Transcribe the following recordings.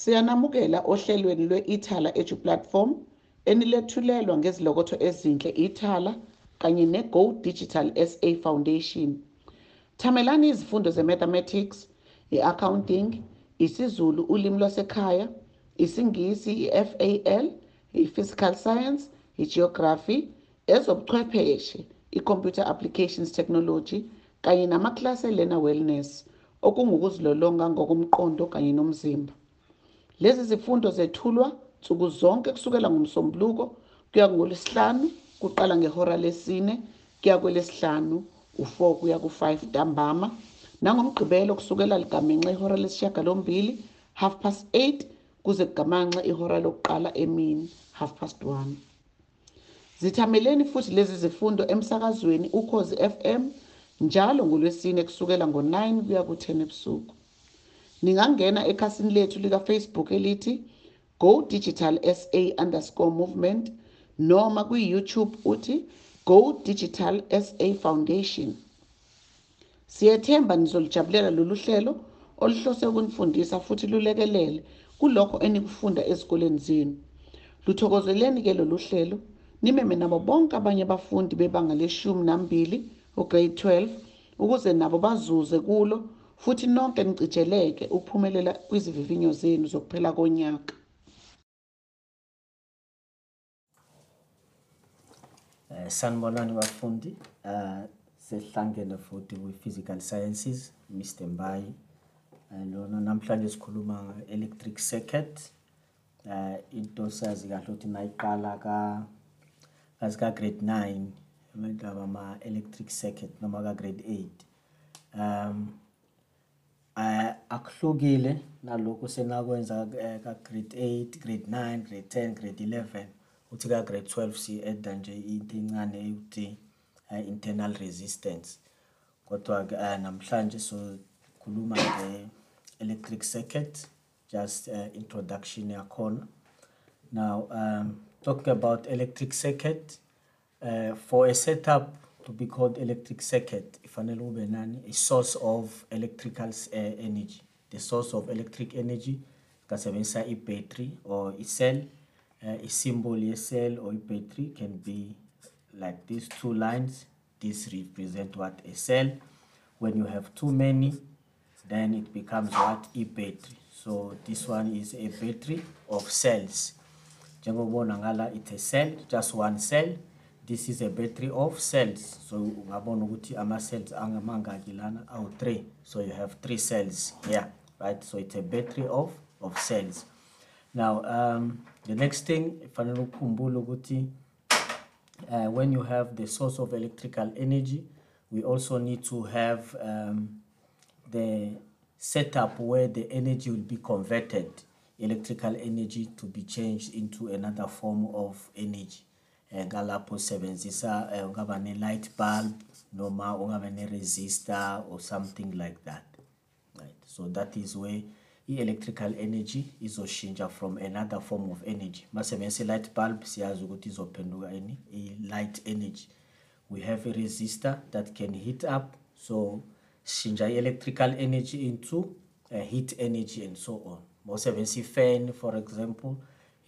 Siyanamukela ohlelweni lwe-Ithala Edu Platform enilethulelwa ngezilokotho ezinhle Ithala kanye ne-Go Digital SA Foundation. Thamelani izifundo ze-mathematics, i-accounting, isiZulu ulimi lwasekhaya, isiNgisi, i-FAL, i-physical science, i-geography, ezobuchwepheshe, i-computer applications technology kanye namaklasi e-learner wellness okungukuzilolonga ngokomqondo kanye nomzimba. Lezi zifundo zethulwa nsuku zonke kusukela ngoMsombuluko kuya ngoLwesihlanu kuqala ngehora lesine kuya kwelesihlanu u-4 kuya ku-5 ntambama. Nangomgqibelo kusukela ligamanxe ihora lesishiyagalombili half past 8 kuze kugamanxe ihora lokuqala emini half past 1 zithameleni futhi lezi zifundo emsakazweni ukhozi FM njalo ngolwesine kusukela ngo-9 kuya ku-10 ebusuku. Ningangena ekhasini lethu lika-facebook elithi go digital sa underscore movement noma kwi-youtube uthi go digital sa foundation. Siyethemba nizolijabulela lolu hlelo oluhlose ukunifundisa futhi lulekelele kulokho enikufunda ezikoleni zenu. Luthokozeleni-ke lolu hlelo nimeme nabo bonke abanye abafundi bebanga leshumi nambili ugrade 12 ukuze nabo bazuze kulo futhi nonke nicijeleke ukuphumelela kwizivivinyo zenu zokuphela konyaka. Eh, sanibonani bafundi. Uh, sehlangene futhi kwi-physical sciences mr mbayi. Uh, lona namhlanje sikhuluma nge-electric circuit. Uh, into sazi kahle ukuthi nayiqala ka kasika grade 9 emendaba ama-electric circuit noma ka-grade 8 um uh, akuhlukile nalokhu senakwenza uh, ka-grade 8 grade 9 grade 10 grade 11 uthi ka-grade 12 si-eda nje into encane eyokuthi uh, internal resistance. Kodwa uh, namhlanje sokhuluma nge-electric circuit just uh, introduction yakhona. Now um, talking about electric circuit uh, for a setup to be called electric circuit ifanele ube nani a source of electrical uh, energy. The source of electric energy kasebenzisa i-battery or i-cell uh, i-symbol ye-cell or i-battery can be like these two lines. This represent what? A cell. When you have too many then it becomes what? E-battery so this one is a battery of cells. It's a cell just one cell this is a battery of cells. So ungabona ukuthi ama-cells angamangaki lana awu-three so you have three cells here right? So it's a battery of of cells. Now um, the next thing fanele ukukhumbula ukuthi uh, when you have the source of electrical energy we also need to have um, the setup where the energy will be converted electrical energy to be changed into another form of energy ngalapho usebenzisa eh, ungaba ne-light bulb noma ungaba ne-resistor or something like that right? So that is where i-electrical energy izoshintsha from another form of energy. Masebenzisa i-light bulb siyazi ukuthi izophenduka ini? I-light energy. We have a resistor that can heat up so shintsha i-electrical energy into uh, heat energy and so on. Mawusebenzisa i-fan for example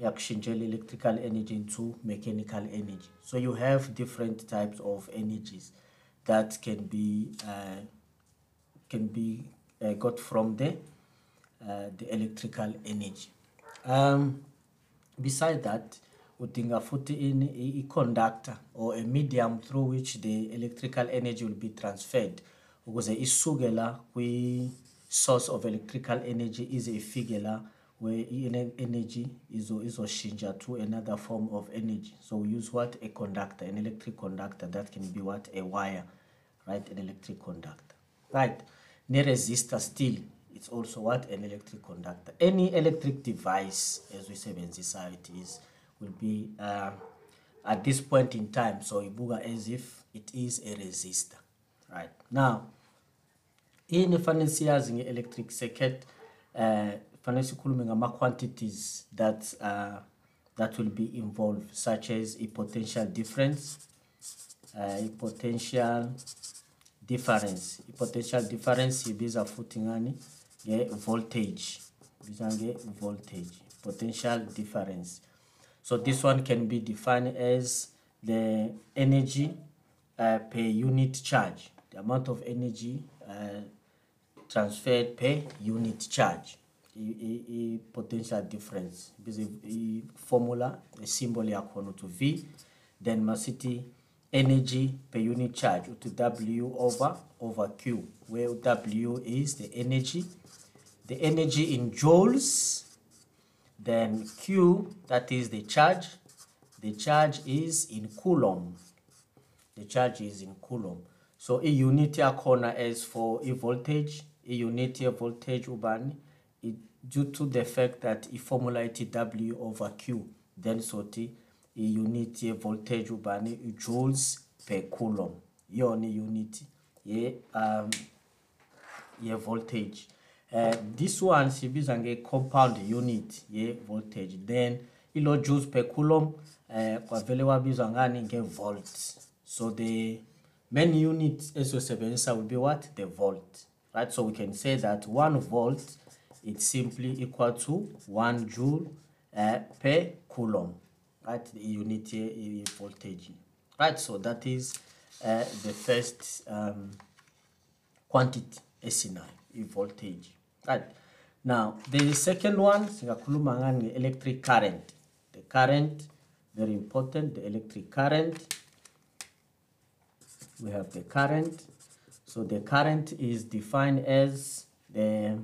electrical energy into mechanical energy. So you have different types of energies that can be uh, can be uh, got from the uh, the electrical energy. Um beside that udinga futhi in a conductor or a medium through which the electrical energy will be transferred. Ukuze isuke la kwi source of electrical energy ize ifike la where energy izo izoshintsha to another form of energy. So we use what? A conductor an electric conductor. That can be what? A wire right? An electric conductor. Right. Ne resistor still it's also what? An electric conductor. Any electric device as we sebenzisayo it is will be uh, at this point in time so ibuka as if it is a resistor right? Now ini fanele siyazi nge-electric circuit uh, fanele sikhulume ngama-quantities that uh, that will be involved such as i-potential difference uh, i-potential difference. I-potential difference ibiza futhi ngani? Nge-voltage. Bizange voltage potential difference. So this one can be defined as the energy uh, per unit charge. The amount of energy uh, transferred per unit charge i-potential difference. Bize i-formula i-symbol yakhona uthi v then masithi energy per unit charge uthi w over over q where w is the energy. The energy in joules then q that is the charge. The charge is in coulomb. The charge is in coulomb. So i-unit yakhona as for i-voltage i-unit ye-voltage ubani due to the fact that i-formula ithi w over q then sothi i-unit ye-voltage ubani i-joules per coulomb. Yona i-unit ye um ye-voltage uh, this one sibiza nge-compound unit ye-voltage then ilo joules per coulomb uh, kwavele wabizwa ngani nge-volt so the main unit esiyosebenzisa will be what? The volt. Right? So we can say that one volt it's simply equal to one joule uh, per coulomb. Right the unit ye voltage. Right so that is uh, the first um, quantity esinayo i-voltage right now the second one singakhuluma ngani nge-electric current. The current very important the electric current. We have the current. So the current is defined as the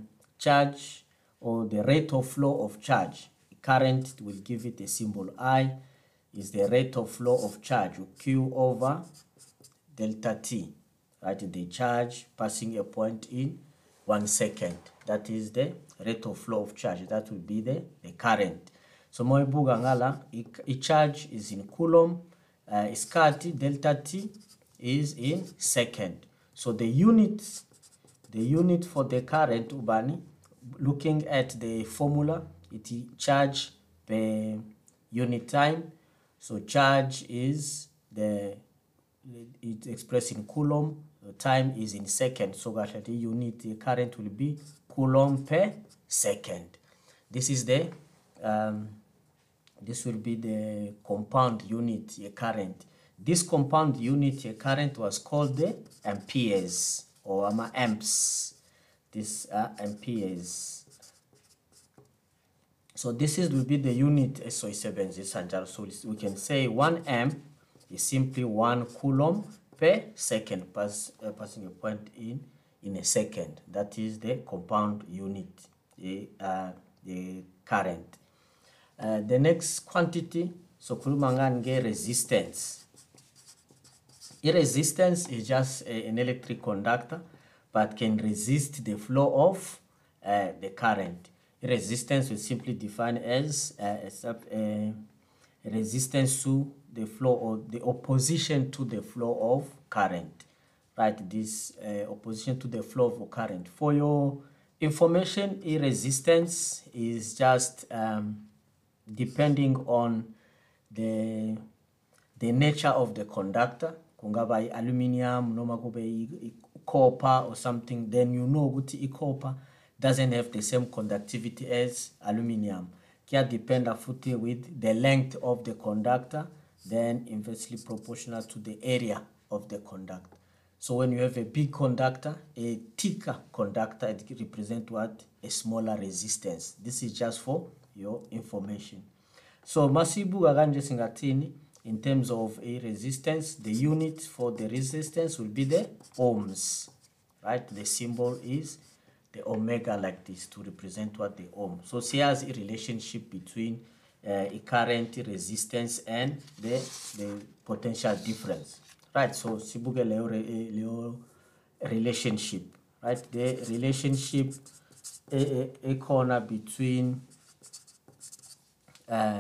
charge or the rate of flow of charge. Current will give it a symbol i is the rate of flow of charge q over delta t. Right the charge passing a point in one second. That is the rate of flow of charge. That will be the, the current. So moyibuka ngala i-charge is in coulomb uh, isikhathi delta t is in second. So the unit the unit for the current ubani looking at the formula it charge per unit time. So charge is the it's expressed in coulomb the time is in second. So kahle the unit the current will be coulomb per second. This is the um, this will be the compound unit a current. This compound unit a current was called the amperes or amps this are amperes so this is will be the unit esoyisebenzisa so we can say 1 amp is simply 1 coulomb per second pass, uh, passing a point in in a second. That is the compound unit the, uh, the current. Uh, the next quantity so khuluma ngani nge-resistance. I-resistance is just a, an electric conductor but can resist the flow of uh, the current. Resistance will simply define as uh, a, sub, uh, resistance to the flow or the opposition to the flow of current. Right this uh, opposition to the flow of current. For your information a resistance is just um, depending on the the nature of the conductor. Kungaba i-aluminium noma kube i-copper or something then you know ukuthi i-copper doesn't have the same conductivity as aluminium. Kuyadependa futhi with the length of the conductor then inversely proportional to the area of the conductor. So when you have a big conductor a thicker conductor it represent what? A smaller resistance. This is just for your information. So masibuka kanje singathini in terms of a resistance the unit for the resistance will be the ohms right? The symbol is the omega like this to represent what the ohm. So siyazi a relationship between uh, a current resistance and the, the potential difference right? So sibuke leyo, re, leyo relationship right? The relationship a a corner between uh,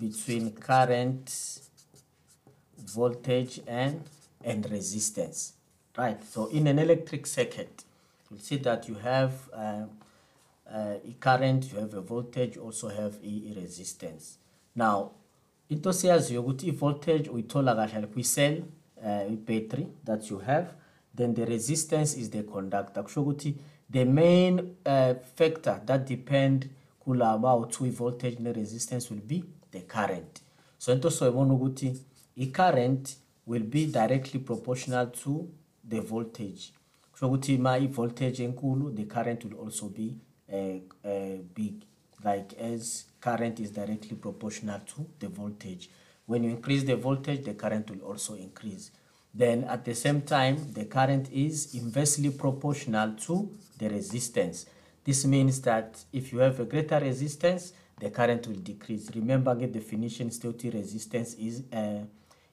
between current voltage and and resistance right? So in an electric circuit you'll see that you have uh, uh, a current you have a voltage also have a, a resistance. Now into siyaziyo ukuthi i-voltage uyithola kahle kwi-cell uh, i-battery that you have then the resistance is the conductor. Kusho ukuthi the main uh, factor that depend kulaba two voltage ne-resistance will be the current. So into soyibona ukuthi i-current will be directly proportional to the voltage. Kusho ukuthi ma i-voltage enkulu the current will also be uh, uh, big like as current is directly proportional to the voltage. When you increase the voltage the current will also increase. Then at the same time the current is inversely proportional to the resistance. This means that if you have a greater resistance the current will decrease. Remember the definition still resistance is uh,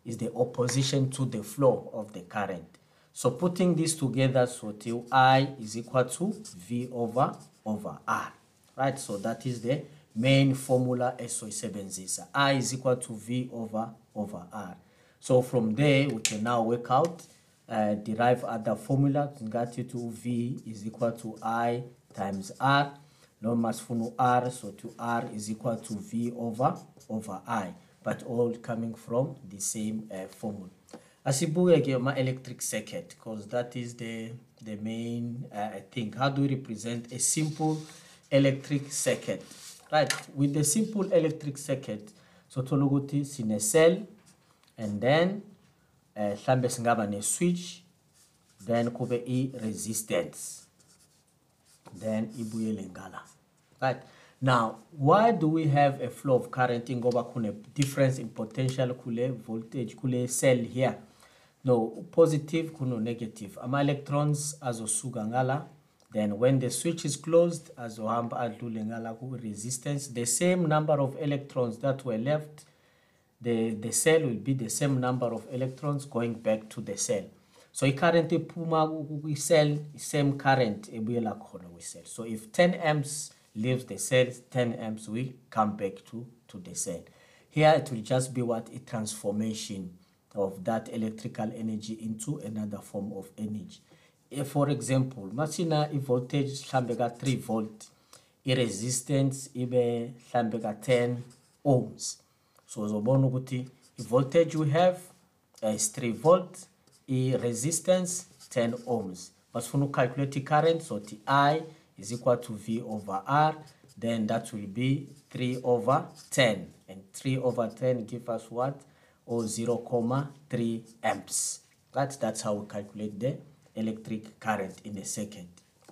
is the opposition to the flow of the current. So putting this together so till i is equal to v over over r right? So that is the main formula esoyisebenzisa i is equal to v over over r. So from there we can now work out uh, derive other formula. You to v is equal to i times r noma sifuna r so to r is equal to v over over i but all coming from the same uh, formula. Asibuke ke ma-electric circuit because that is the the main uh, thing. How do we represent a simple electric circuit? Right with the simple electric circuit sothola ukuthi sine cell and then uh, ne switch then kube i resistance then ibuyele ngala right? Now why do we have a flow of current ngoba kune difference in potential kule voltage kule cell here? No positive kuno negative. Ama electrons azosuka ngala then when the switch is closed azohamba adlule ngala ku resistance. The same number of electrons that were left the the cell will be the same number of electrons going back to the cell so i-current ephuma kwi-cell same current ebuyela khona kwi-cell so if 10 amps leaves the cell 10 amps will come back to to the cell. Here it will just be what? A transformation of that electrical energy into another form of energy. If for example masina i-voltage mhlambe ka-3 volt i-resistance ibe mhlambe ka-10 ohms. So uzobona ukuthi i-voltage we have uh, is 3 volt i-resistance 10 ohms. Masifuna ucalculate i-current so ti is equal to v over r then that will be 3 over 10 and 3 over 10 give us what? Oh, or 0.3 amps. Right that's how we calculate the electric current in a second.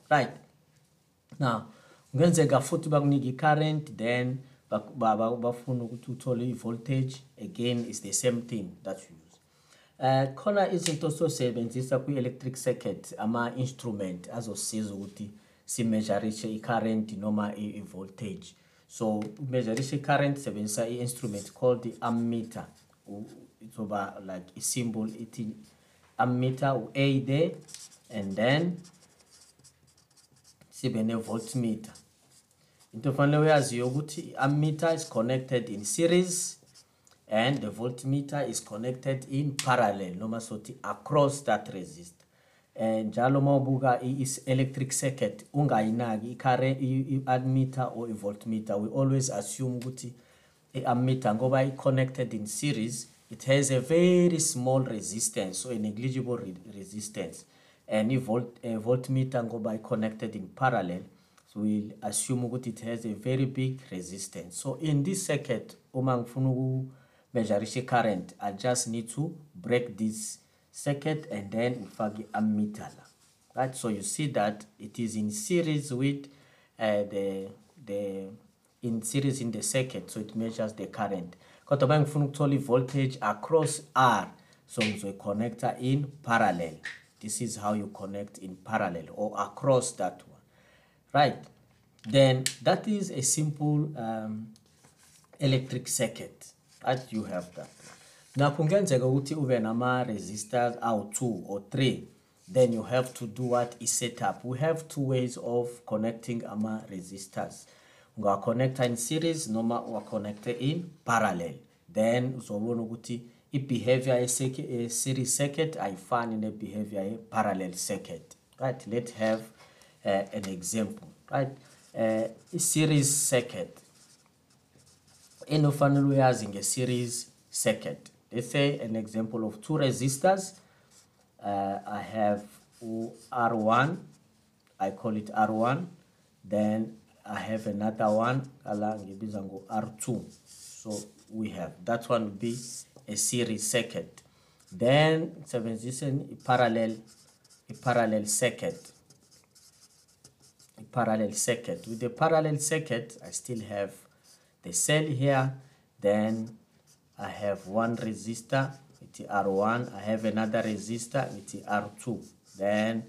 Right. Now kungenzeka futhi bakunika i-current then bafuna ukuthi uthole i-voltage. Again is the same thing that you use uh khona izinto sosebenzisa kwi-electric circuit ama-instrument azosiza ukuthi simeasurishe i-current noma i-voltage. So measurishe i-current sebenzisa i-instrument called the ammeter. Izoba like i-symbol ithi ammeter u-a there and then sibe ne-voltmeter. Into fanele uyaziyo ukuthi i-ammeter is connected in series and the voltmeter is connected in parallel noma sothi across that resistor. Eh njalo mawubuka i-electric circuit ungayinaki i-ammeter or i-voltmeter. We always assume ukuthi i-ammeter ngoba i-connected in series it has a very small resistance so a negligible re resistance. And i-volt uh, voltmeter ngoba i-connected in parallel so we'll assume ukuthi it has a very big resistance. So in this circuit uma ngifuna ukumeasurisha i-current i just need to break this circuit and then ngifake i-ammeter la right? So you see that it is in series with uh, the the in series in the circuit. So it measures the current. Kodwa ngifuna i-voltage across r so ngizoyi-connecta in parallel. This is how you connect in parallel or across that one. Right. Then that is a simple um, electric circuit that you have that. Na kungenzeka ukuthi ube nama-resistors awu-two or three then you have to do what is set up. We have two ways of connecting ama-resistors. Ungawaconnecta in series noma uwaconnecte in parallel. Then uzobona ukuthi i-behavior ye-series circuit ayifani ne-behavior ye-parallel circuit. Right? Let's have uh, an example. Right? Uh, i-series circuit enofanele uyazi nge-series circuit. Let's say an example of two resistors. Uh, i have r1 I call it R1 then I have another one ala ngibiza ngo R2 so we have that one will be a series circuit. Then sebenziseni i-parallel i-parallel circuit. A parallel circuit. With the parallel circuit, I still have the cell here, then I have one resistor with the R1, I have another resistor with the R2, then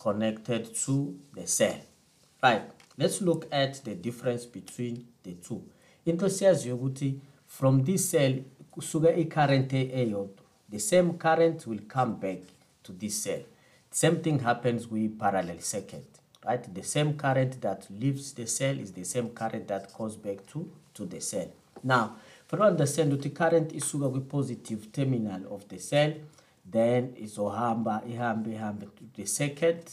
connected to the cell. Right, let's look at the difference between the two. Into siyaziyo ukuthi from this cell kusuka i-current the same current will come back to this cell. Same thing happens with parallel circuit right? The same current that leaves the cell is the same current that goes back to, to the cell. Now, for you understand the current is isuka kwi-positive terminal of the cell, then it's izohamba ihambe ihambe to the circuit,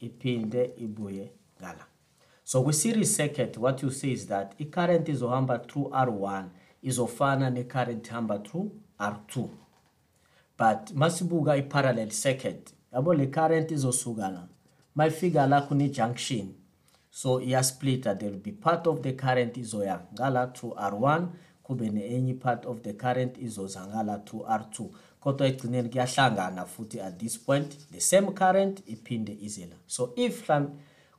iphinde ibuye ngala. So kwi-series circuit, what you see is that i-current izohamba through R1 is izofana ne-current hamba through R2. But masibuka i-parallel circuit, yabo le current izosuka la mayifika la kune-junction. So iyasplitta there will be part of the current izoya ngala to r1 kube ne-enye part of the current izoza ngala to r2 kodwa ekugcineni kuyahlangana futhi at this point the same current iphinde ize la. So if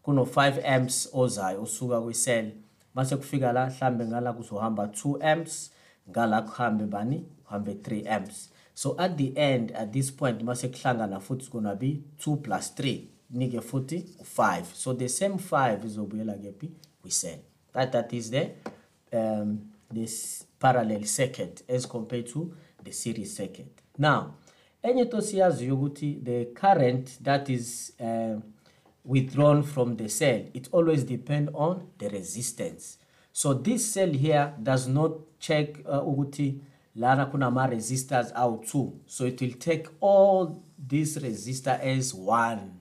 kuno-5 amps ozayo osuka kwi-cell mase kufika la mhlambe ngala kuzohamba 2 amps ngala kuhambe bani kuhambe 3 amps. So at the end at this point mase kuhlangana futhi it's gonna be 2 plus 3 nike futhi 5 so the same 5 is izobuyela kephi? Kwi-cell that that is the um, this parallel circuit as compared to the series circuit. Now enye into siyaziyo ukuthi the current that is uh, withdrawn from the cell it always depend on the resistance. So this cell here does not check uh, ukuthi lana kunama resistors out too. so it will take all this resistor as one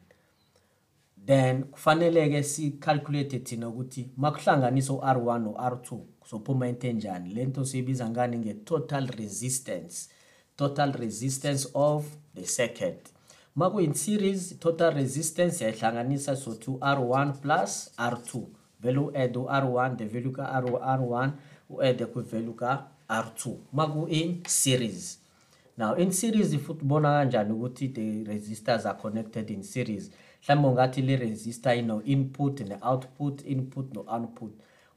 then kufanele ke sicalculate thina ukuthi makuhlanganisa u-R1 no-R2 kuzophuma into enjani? Lento siyibiza ngani nge-total resistance total resistance of the circuit. Makuyi series total resistance yayihlanganisa so to R1 plus R2 vele u-add u-R1 the value ka-R1 u-add kwi-value ka-R2 maku-in series now in series futhi ubona kanjani ukuthi the resistors are connected in series? Mhlawumbe ungathi le resistor ino input ne output input no output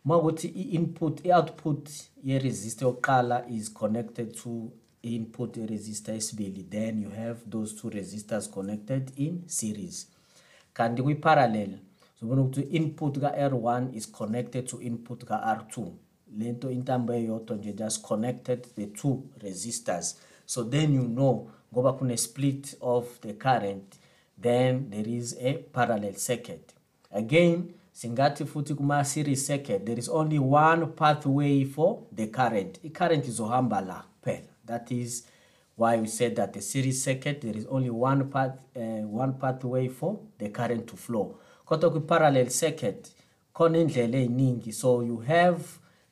mawukuthi i-input i-output ye-resistor yokuqala is connected to input resistor esibili then you have those two resistors connected in series. Kanti kwi-parallel zobona ukuthi input ka-r1 is connected to input ka-r2 lento intambo eyodwa nje just connected the two resistors so then you know ngoba kune split of the current then there is a parallel circuit. Again singathi futhi kuma series circuit there is only one pathway for the current. I-current izohamba la kuphela. That is why we said that the series circuit there is only one path uh, one pathway for the current to flow. Kodwa kwi-parallel circuit khona indlela ey'ningi so you have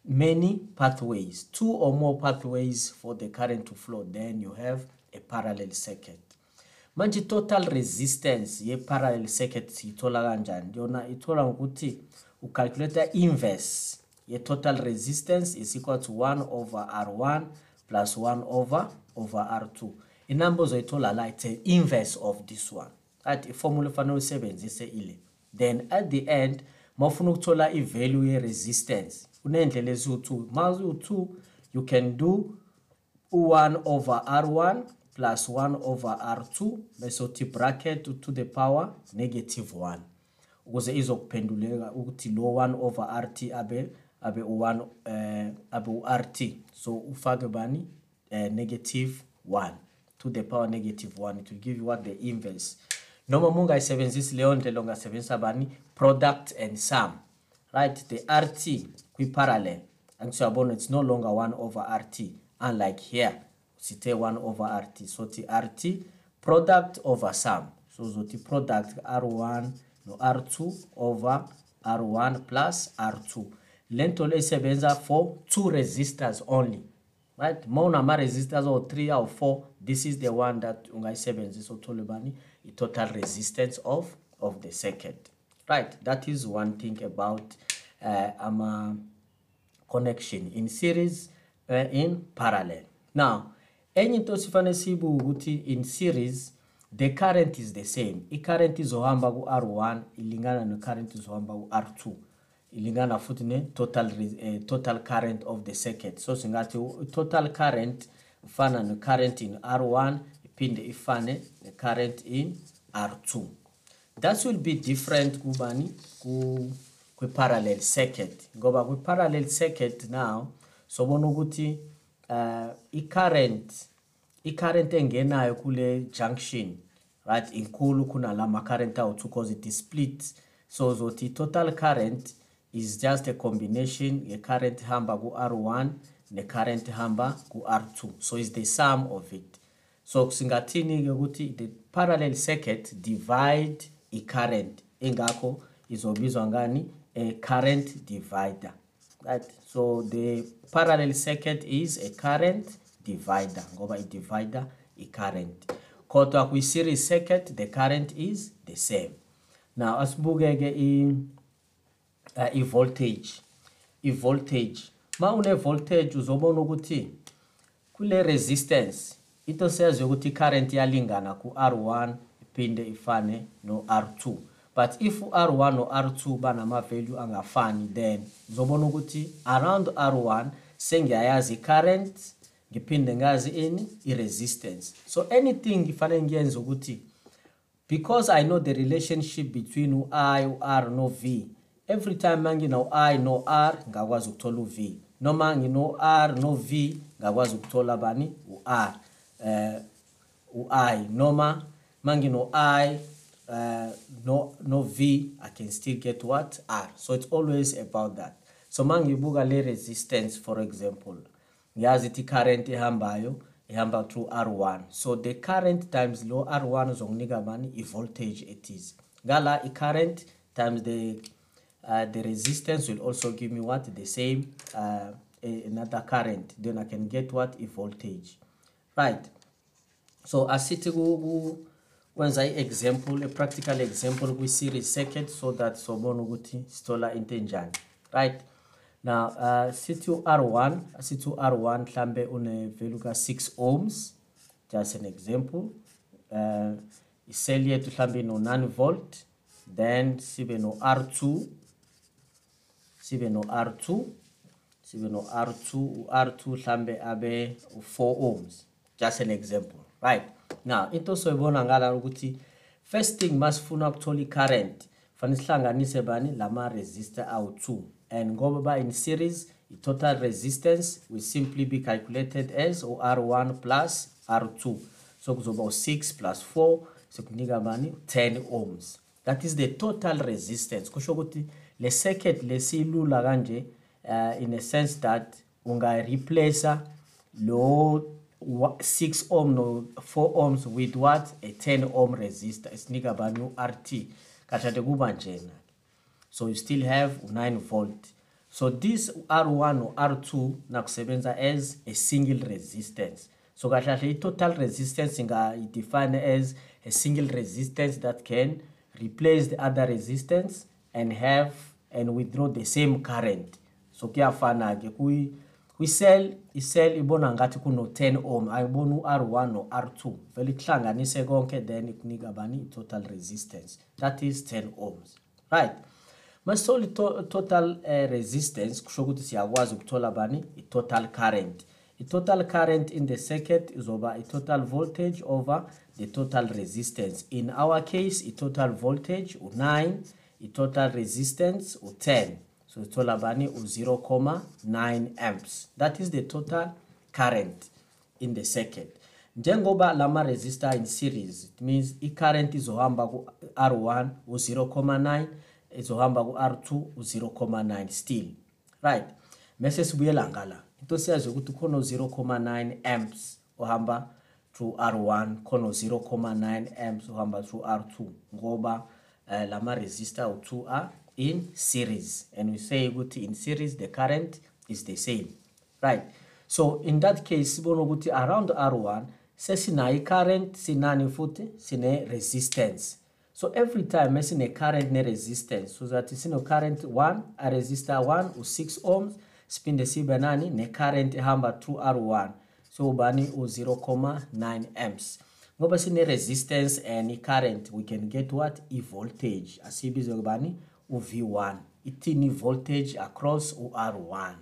many pathways two or more pathways for the current to flow then you have a parallel circuit. Manje total resistance ye-parallel circuit siyithola kanjani? Yona ithola ngokuthi ucalculate inverse ye-total resistance is equal to 1 over r1 plus 1 over over r2 inamba ozoyithola la it's a inverse of this one. Right iformula efanele uyisebenzise ile. Then at the end mawufuna ukuthola i-value ye-resistance kuney'ndlela eziwu-2 ma ziwu-2 you can do u-1 over r1 plus 1 over r2 bese uthi bracket to the power negative 1 ukuze izokuphenduleka ukuthi lo 1 over rt abe abe u1 eh abe uRt so ufake bani? Eh, negative 1 to the power negative 1 it will give you what? The inverse. Noma mungayisebenzisi leyo ndlela ungasebenzisa bani? Product and sum. Right? The rt kwi parallel angisiyabona it's no longer 1 over rt unlike here. Sithe 1 over rt so ti rt product over sum. So so the product r1 no r2 over r1 plus r2 lento le for two resistors only right? More ma unama-resistors awu-3 awu-4 this is the one that ungayisebenzisa uthole bani i-total resistance of of the circuit right? That is one thing about uh, ama connection in series uh, in parallel. Now enye into sifanele siyibuke ukuthi in series the current is the same. I-current izohamba ku-r1 ilingana ne-current izohamba ku-r2 ilingana futhi ne-total uh, total current of the circuit. So singathi total current ifana ne-current in r1 iphinde ifane ne-current in r2 that will be different kubani? Ku kwi-parallel circuit ngoba kwi-parallel circuit now sobona ukuthi uh, i-current i-current engenayo kule junction right inkulu kunala ma-current awu-2 because it is split. So zothi total current is just a combination ye-current hamba ku-r1 ne-current hamba ku-r2 so is the sum of it. So singathini-ke ukuthi the parallel circuit divide i-current ingakho izobizwa ngani a current divider right? So the parallel circuit is a current divider ngoba i-divider i-current kodwa kwi-series circuit the current is the same. Now asibukeke uh, i-voltage i-voltage ma une-voltage uzobona ukuthi kule resistance into seyaziyo ukuthi i-current iyalingana ku-r1 iphinde ifane no-r2 but if u-r1 no-r2 banama-value angafani then uzobona ukuthi around r1 sengiyayazi i-current ngiphinde ngazi ini i-resistance. So anything ngifanele ngiyenze ukuthi because i know the relationship between u-i u-r no-v every time mangina u-i no-r ngakwazi ukuthola u-v noma ngino-r no-v ngakwazi ukuthola bani? U-r uh, u-i noma mangino-i uh, no, no v i can still get what? R. So it's always about that. So mangibuka resistance for example ngiyazi current ehambayo ihamba through r1 so the current times lo r1 uzonginika bani i-voltage ethize ngala i-current times the uh, the resistance will also give me what? The same uh, another current. Then i can get what? I-voltage right. So asithi kwenza i-example a-practical example kwi-series circuit so that sobona ukuthi sithola into enjani right? Now uh, sithi u-r1 sithi u-r1 mhlambe une-value ka-6 ohms just an example. Uh, iseli yethu mhlambe no-9 volt then sibe no-r2 sibe no-r2 sibe no-r2 u-r2 mhlambe abe u-4 ohms just an example right now into soyibona ngala ukuthi first thing masifuna ukuthola i-current fanele sihlanganise bani? Lama resistor awu-2 and ngoba ba in series i-total resistance will simply be calculated as u-r1 plus r2 so kuzoba u-6 plus 4 sekunika bani? 10 ohms. That is the total resistance. Kusho ukuthi le circuit lesiyilula kanje uh, in a sense that ungareplace lo 6 ohm no 4 ohms with what? A 10 ohm resistor. Isinika bani u-rt kashade kuba njena. So you still have 9 volt. So this r1 no r2 nakusebenza as a single resistance. So kahle kahle i-total resistance ingayidefine as a single resistance that can replace the other resistance and have and withdraw the same current. So kuyafana-ke kwi-cell i-cell ibona ngathi kuno-10 ohm ayibona u-r1 no-r2 vele kuhlanganise konke then ikunika bani i-total resistance. That is 10 ohms. Right. Masithola i-total uh, resistance kusho ukuthi siyakwazi ukuthola bani i-total current. I-total current in the circuit izoba i-total voltage over the total resistance. In our case i-total voltage u-9 i-total resistance u-10 so ithola of u-0,9 amps. That is the total current in the circuit. Njengoba lama resistor in series it means i-current izohamba ku-r1 u-0,9 izohamba ku-r2 u-0,9 still. Right. Mese sibuyela ngala. Into siyazi ukuthi khona 0,9 amps ohamba through r1 khona 0,9 amps ohamba through r2 ngoba uh, lama resistor u2 are in series. And we say in series the current is the same. Right. So in that case around r1 sesinayo i-current sinani futhi sine resistance. So every time esine-current ne-resistance so that sino-current 1 aresistor 1 u-6 ohms siphinde sibe nani ne-current ehamba through r1 so ubani? U-0,9 amps. Ngoba sine-resistance and i-current we can get what? I-voltage asiyibize kubani u-v1 ithini i-voltage across u-r1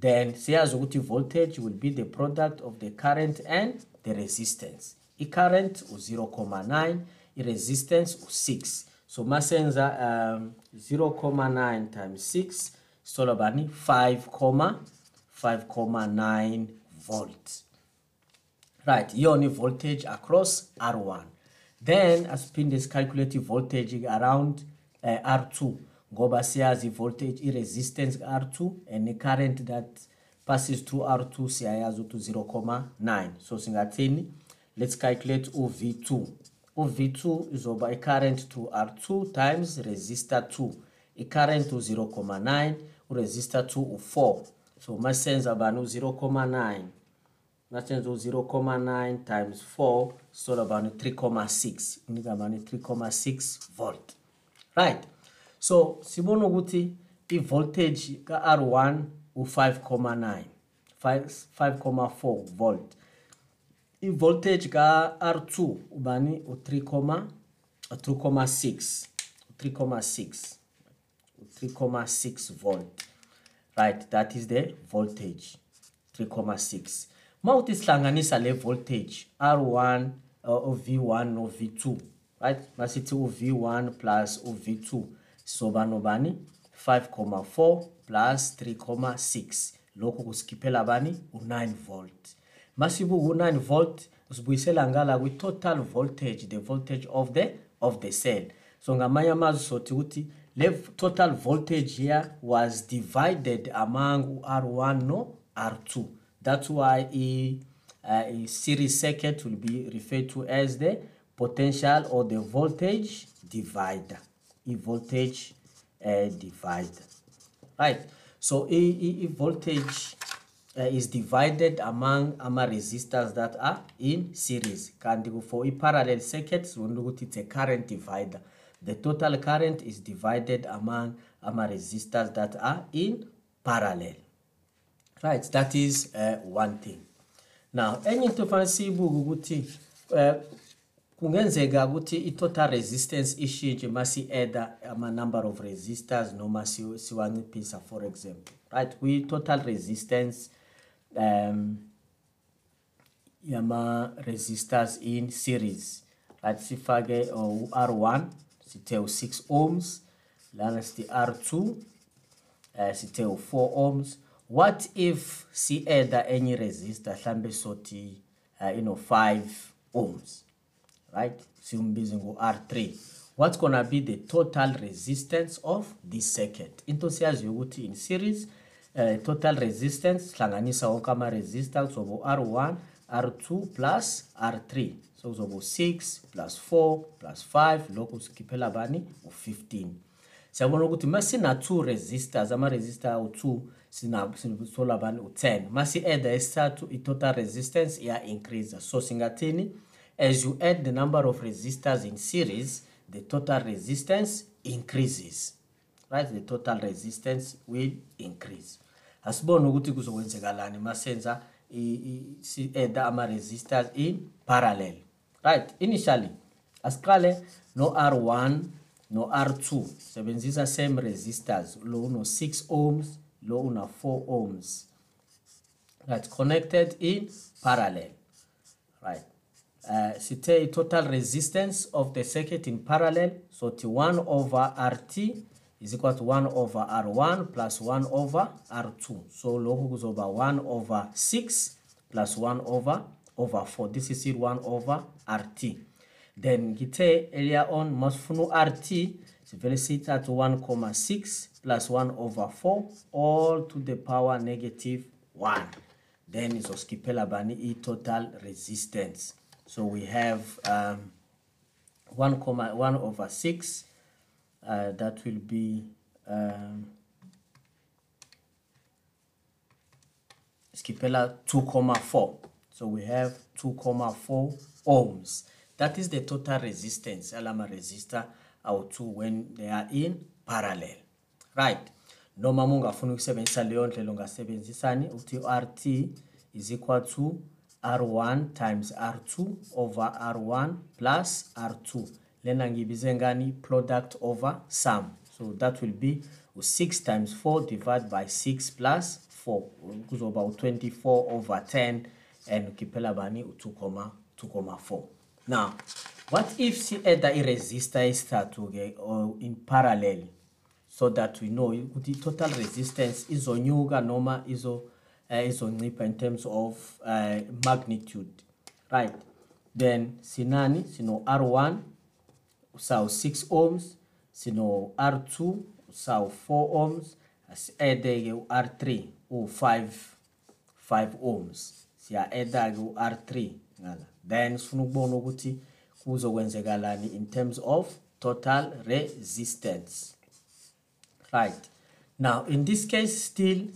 then siyazi voltage will be the product of the current and the resistance. I-current u-0,9 i-resistance u-6 so masenza um, 0,9 times 6 sithola bani 5,5,9 volt. Right iyona i-voltage across r1 then asiphinde sicalculate i-voltage around Eh, r2 ngoba siyazi i-voltage i-resistance r2 and i-current that passes through r2 siyayazi ukuthi 0,9 so singathini? Let's calculate uv2 uv2 izoba i-current to r2 times resistor 2 i-current u-0,9 uresistor 2 u-4 so masenza bani u-0,9 masenza u-0,9 times 4 sithola bani 3,6 unika bani 3,6 volt right. So sibona ukuthi i-voltage ka-r1 u-5,9 5,4 volt. I-voltage ka-r2 ubani? u-3,6 3,6 3,6 volt. Right that is the voltage 3,6 mawuthi sihlanganisa le voltage r1 uh, v1 no v2 right? Masithi u-v1 plus u-v2 sizoba nobani? 5,4 plus 3,6 lokhu kusikhiphela bani u-9 volt. Masibuka u-9 volt usibuyisela ngala kwi-total voltage the voltage of the of the cell. So ngamanye amazwi sothi ukuthi le total voltage here was divided among r1 no r2 that's why a, uh, a series circuit will be referred to as the potential or the voltage divider. A voltage uh, divider. Right. So a, a, a voltage uh, is divided among ama resistors that are in series. Kanti for i-parallel circuit sibona ukuthi it's a current divider. The total current is divided among ama resistors that are in parallel. Right. That is uh, one thing. Now enye into uh, kungenzeka ukuthi i-total resistance ishintshe masi-adda ama-number of resistors noma siwanciphisa for example right? Kwi-total resistance um yama-resistors in series right? Sifake uh, u-r1 sithe u-6 ohms lana sithi r2 uh, sithe u-4 ohms. What if si-adda enye resistor hlambe sothi uh, ino 5 ohms? Right? Simbize ngu-r3 what's gonna be the total resistance of this circuit? Into siyaziyo ukuthi in series uh, total resistance sihlanganisa wonke ama-resistor kuzoba u-r1 r2 plus r3 so kuzoba u-6 plus 4 plus 5 lokhu sikhiphela bani? U-15 siyabona ukuthi masina-two resistors ama-resistor awu-2 sithola bani? U-10 masi-adda esithathu i-total resistance iya-increase so singathini as you add the number of resistors in series the total resistance increases. Right? The total resistance will increase. Asibone ukuthi kuzokwenzekalani masenza si-adda ama-resistors in parallel. Right? Initially asiqale no-r1 no-r2 sebenzisa same resistors. Lo uno-6 ohms lo una-4 ohms. That's connected in parallel. Right uh, sithe i-total resistance of the circuit in parallel. So T1 over rt is equal to 1 over r1 plus 1 over r2 so lokhu kuzoba 1 over 6 plus 1 over over 4 this is it 1 over rt then ngithe earlier on masifuna u-rt sivele siyithathe 1,6 plus 1 over 4 all to the power negative 1 then izosikhiphela bani i-total resistance so we have um, 1,1 over 6 uh, that will be um, skipela 2,4 so we have 2 comma 4 ohms. That is the total resistance alama resistor awu-2 when they are in parallel. Right. Noma mungafuna ukusebenzisa leyo ndlela ungasebenzisani uthi rt is equal to r1 times r2 over r1 plus r2 lena ngiyibize ngani product over sum. So that will be u6 times 4 divided by 6 plus 4 kuzoba u24 over 10 and ukhiphela bani u2,2,4 now what if si-edda i-resistor esithathu-ke or in parallel? So that we know ukuthi total resistance is izonyuka noma izo uh, izoncipha in terms of uh, magnitude. Right. Then sinani sino r1 usawu 6 ohms. Sino r2 usawu 4 ohms. Asi-ede-ke u-r3 u-5 5 ohms. Siya-eda-ke u-r3 ngala. Then sifuna ukubona ukuthi kuzokwenzekalani in terms of total resistance. Right now in this case still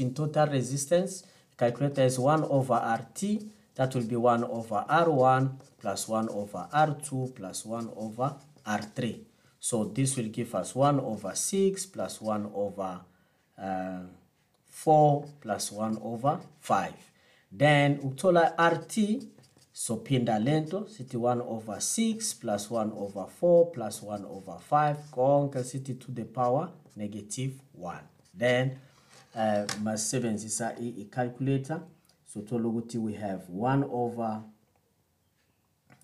in total resistance calculator is 1 over rt that will be 1 over r1 plus 1 over r2 plus 1 over r3 so this will give us 1 over 6 plus 1 over uh, 4 plus 1 over 5 then ukuthola rt so phinda lento sithi 1 over 6 plus 1 over 4 plus 1 over 5 konke sithi to the power negative 1 then uh, masebenzisa i-calculator so thola ukuthi we have 1 over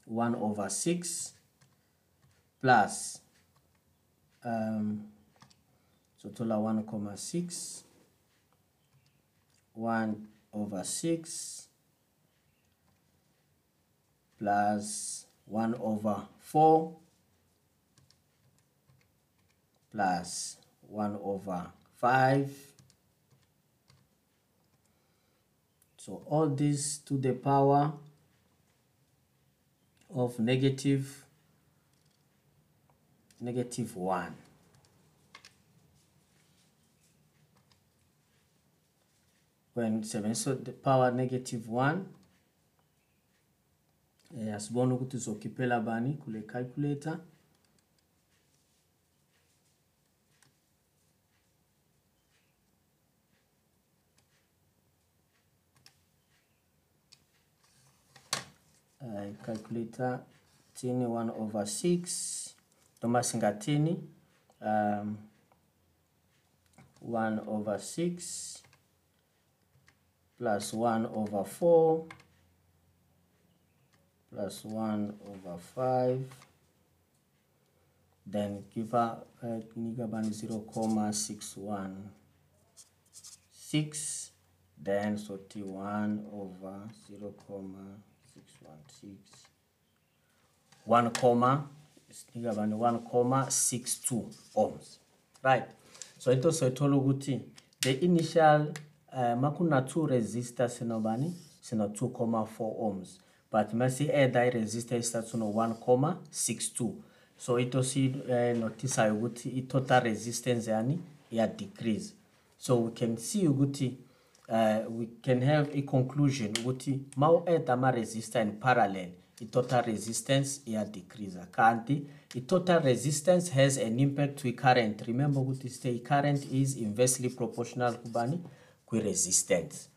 1 over 6 plus um, so thola 1,6 1 over 6 plus 1 over 4 plus 1 over 5 so all this to the power of negative negative 1 when 7 so the power negative 1 eh asibona ukuthi uzokhiphela bani kule calculator. Uh, calculator tini 1 over 6 noma singathini um 1 over 6 plus 1 over 4 plus 1 over 5 then give her uh, nika bani 0 comma 616 then so t1 over 0 comma 616 1 comma sinika bani 1 comma 62 ohms. Right. So into soyithola ukuthi the initial uh, makuna two resistor sinobani sino 2 comma 4 ohms but masi add i-resistor isithathu no 1,62 so into si uh, notisayo ukuthi i-total resistance yani iya decrease. So we can see ukuthi uh, we can have a conclusion ukuthi ma u-add ama-resistor in parallel i-total resistance iya decrease. Kanti i-total resistance has an impact to i-current remember ukuthi sithe i-current is inversely proportional kubani? Kwi-resistance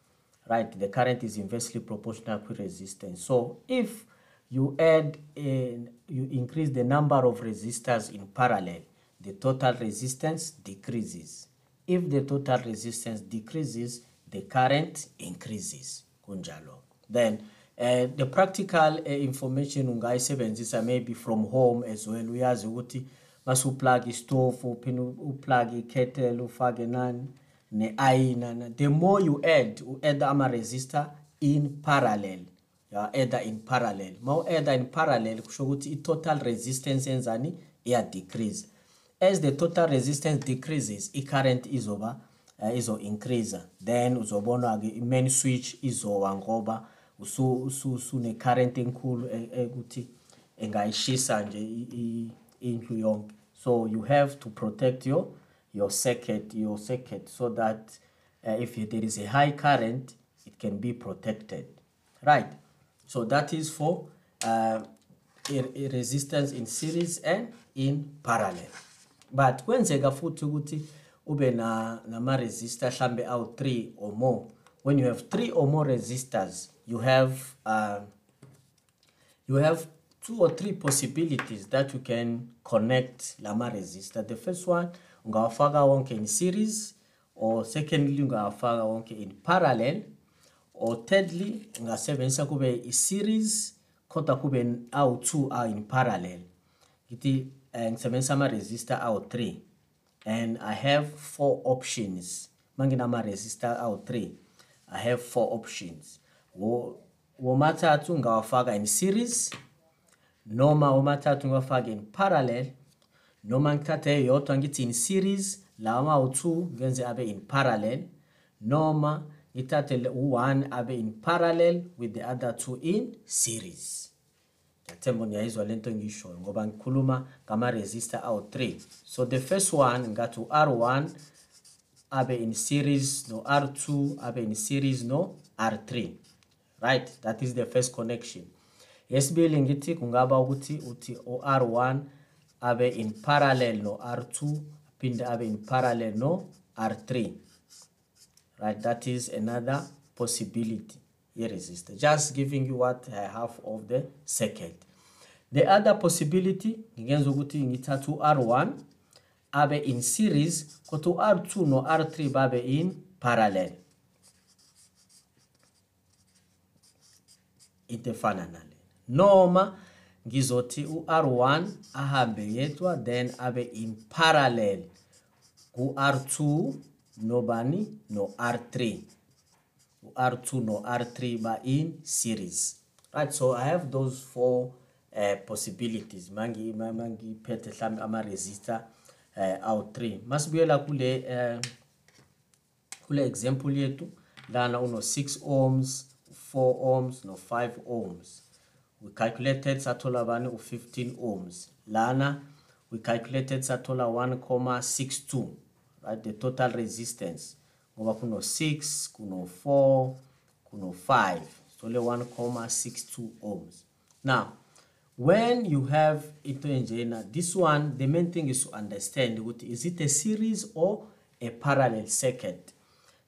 right? The current is inversely proportional to resistance. so if you add in, you increase the number of resistors in parallel the total resistance decreases. If the total resistance decreases the current increases. Kunjalo. Then uh, the practical uh, information ungayisebenzisa maybe from home as well uyazi ukuthi masuplug istove uphinde uplug ikettle ufake nani ne-ayina the more you add u-add ama-resistor in parallel. Ya adder in parallel. Ma u-adder in parallel kusho ukuthi i-total resistance enzani? Iya-decrease. As the total resistance decreases i-current izoba uh, izo-increase then uzobona-ke i-main switch izowa ngoba usune-current enkulu ekuthi engayishisa nje indlu yonke. So you have to protect your your circuit your circuit so that uh, if there is a high current it can be protected. Right. So that is for uh, resistance in series and in parallel. But kwenzeka futhi ukuthi ube na nama-resistor hlambe awu-3 or more. When you have three or more resistors you have uh, you have two or three possibilities that you can connect lama resistor the first one ungawafaka wonke in series or secondly ungawafaka wonke in parallel or thirdly ungasebenzisa kube i-series kodwa kube awu-2 are in parallel. Ngithi eh, ngisebenzisa ama-resistor awu-3 and i have four options. Manginama-resistor awu-3 i have four options. Womathathu ungawafaka in series noma womathathu ngiwafake in parallel noma ngithathe eyodwa ngithi in series lawa mawu-2 ngenze abe in parallel noma ngithathe u-1 abe in parallel with the other two in series. Ngiyathemba niyayizwa lento engiyishoyo ngoba ngikhuluma ngama-resistor awu-3 so the first one ngathi u-r1 abe in series no R2 abe in series no R3 right? That is the first connection. Yesibili ngithi kungaba ukuthi uthi u-R1 abe in parallel no R2 aphinde abe in parallel no R3 right that is another possibility. Here resistor just giving you what I have of the circuit. The other possibility ngingenza ukuthi ngithatha u-R1 abe in series kodwa u-R2 no-R3 babe in parallel. Into nale. Noma ngizothi u-R1 ahambe yedwa then abe in parallel ku-R2 nobani? no-R3 u-R2 no-R3 ba in series. Right so i have those four uh, possibilities. Mangi ma- mangiphethe mhlawumbe ama-resistor uh, awu-3 masibuyela kule uh, kule example yethu lana uno 6 ohms 4 ohms no 5 ohms. We calculated sathola bani u-15 ohms. Lana we calculated sathola 1,62 right? The total resistance. Ngoba kuno 6 kuno 4 kuno 5 so le 1,62 ohms. Now when you have into enjena this one the main thing is to understand is it a series or a parallel circuit?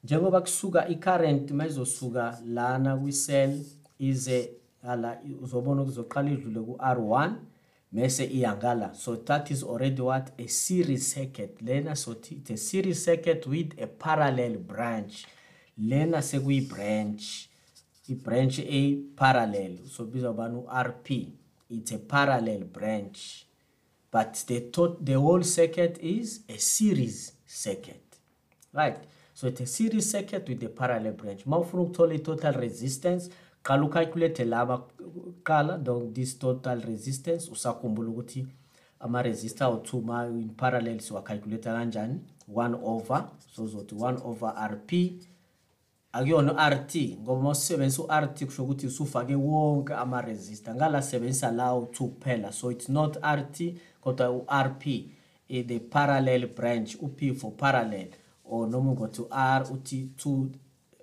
Njengoba kusuka i-current mayizosuka lana kwi-cell ize ala uzobona kuzoqala idlule ku-r1 mese iyangala so that is already what? A series circuit. Lena so t- it's a series circuit with a parallel branch. Lena sekuyi-branch. I-branch a parallel. So biza ubani u-rp it's a parallel branch. But the, the whole circuit is a series circuit. Right? So it's a series circuit with a parallel branch. Ma ufuna ukuthola i-total resistance qala ucalculate laba qala this total resistance usakhumbula ukuthi ama-resistor awu-two ma in parallel siwacalculate kanjani? 1 over so uzothi 1 over rp akuyona u-RT ngoba uma usebenzisa u-RT kusho ukuthi usufake wonke ama-resistor. Ngala sebenzisa lawo two kuphela so it's not RT kodwa u-RP eh, the parallel branch u-P for parallel or noma ungothi u-R uthi two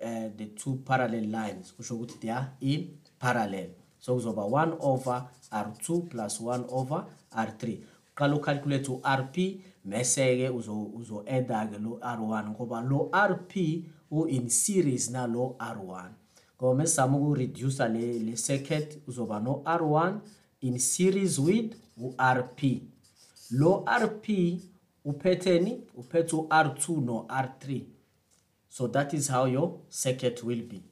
uh, the two parallel lines kusho ukuthi they are in parallel. So kuzoba 1 over R2 plus 1 over R3 qala ucalculate u-RP mese-ke uzo- uzo-add-a-ke lo R1 ngoba lo RP u-in series nalo R1 ngoba mesizama uku-reducer le, le circuit uzoba no R1 in series with u-RP lo RP uphetheni uphethe u-R2 no R3 so that is how your circuit will be.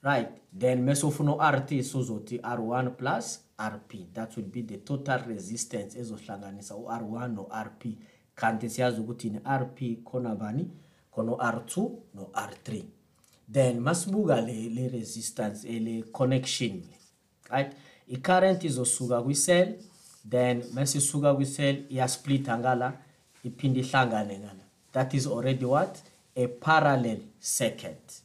Right. Then mase ufuna u-rt sozothi r1 plus rp that will be the total resistance ezohlanganisa u-r1 no-rp kanti siyazi ukuthi ni-rp khona bani? Khona u-r2 no-r3 then masibuka le, le resistance eh, le connection right? I-current izosuka kwi-cell then mase isuka kwi-cell iyasplita ngala iphinde ihlangane ngala. That is already what? A parallel circuit.